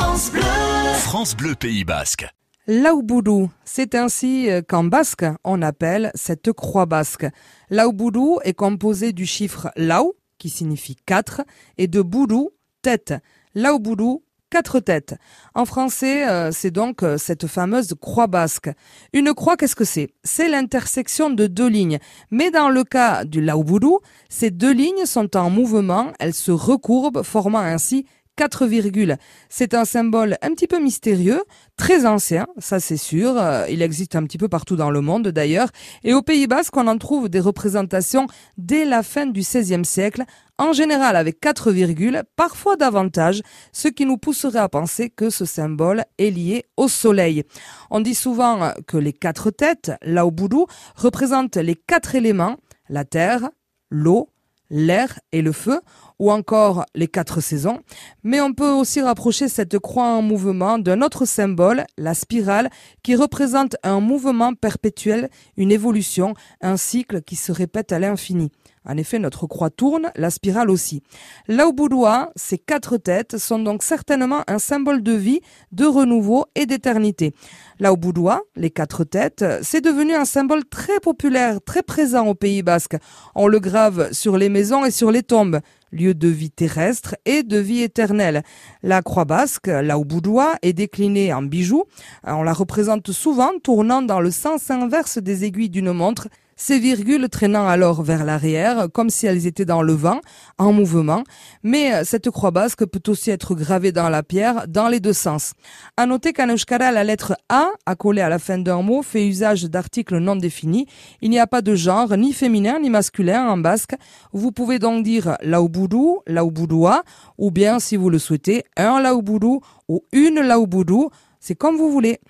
France Bleu. France Bleu Pays Basque. Laouboudou, c'est ainsi euh, qu'en basque on appelle cette croix basque. Laouboudou est composé du chiffre laou, qui signifie quatre, et de boudou, tête. Laouboudou, quatre têtes. En français, euh, c'est donc euh, cette fameuse croix basque. Une croix, qu'est-ce que c'est? C'est l'intersection de deux lignes. Mais dans le cas du laouboudou, ces deux lignes sont en mouvement, elles se recourbent, formant ainsi 4 virgules. C'est un symbole un petit peu mystérieux, très ancien, ça c'est sûr. Euh, il existe un petit peu partout dans le monde d'ailleurs. Et au Pays Basque, on en trouve des représentations dès la fin du XVIe siècle, en général avec 4 virgules, parfois davantage, ce qui nous pousserait à penser que ce symbole est lié au soleil. On dit souvent que les quatre têtes, là au boudou, représentent les quatre éléments, la terre, l'eau, l'air et le feu, ou encore les quatre saisons, mais on peut aussi rapprocher cette croix en mouvement d'un autre symbole, la spirale, qui représente un mouvement perpétuel, une évolution, un cycle qui se répète à l'infini. En effet, notre croix tourne, la spirale aussi. Lauboudoua, ces quatre têtes sont donc certainement un symbole de vie, de renouveau et d'éternité. Lauboudoua, les quatre têtes, c'est devenu un symbole très populaire, très présent au Pays Basque. On le grave sur les maisons et sur les tombes lieu de vie terrestre et de vie éternelle. La croix basque, la boudoir, est déclinée en bijoux. On la représente souvent tournant dans le sens inverse des aiguilles d'une montre ces virgules traînant alors vers l'arrière, comme si elles étaient dans le vent, en mouvement, mais euh, cette croix basque peut aussi être gravée dans la pierre, dans les deux sens. À noter qu'en euskara, la lettre A, accolée à la fin d'un mot, fait usage d'articles non définis. Il n'y a pas de genre, ni féminin, ni masculin en basque. Vous pouvez donc dire laoboudou, laoboudoua, ou bien, si vous le souhaitez, un laoboudou ou une laoboudou. C'est comme vous voulez.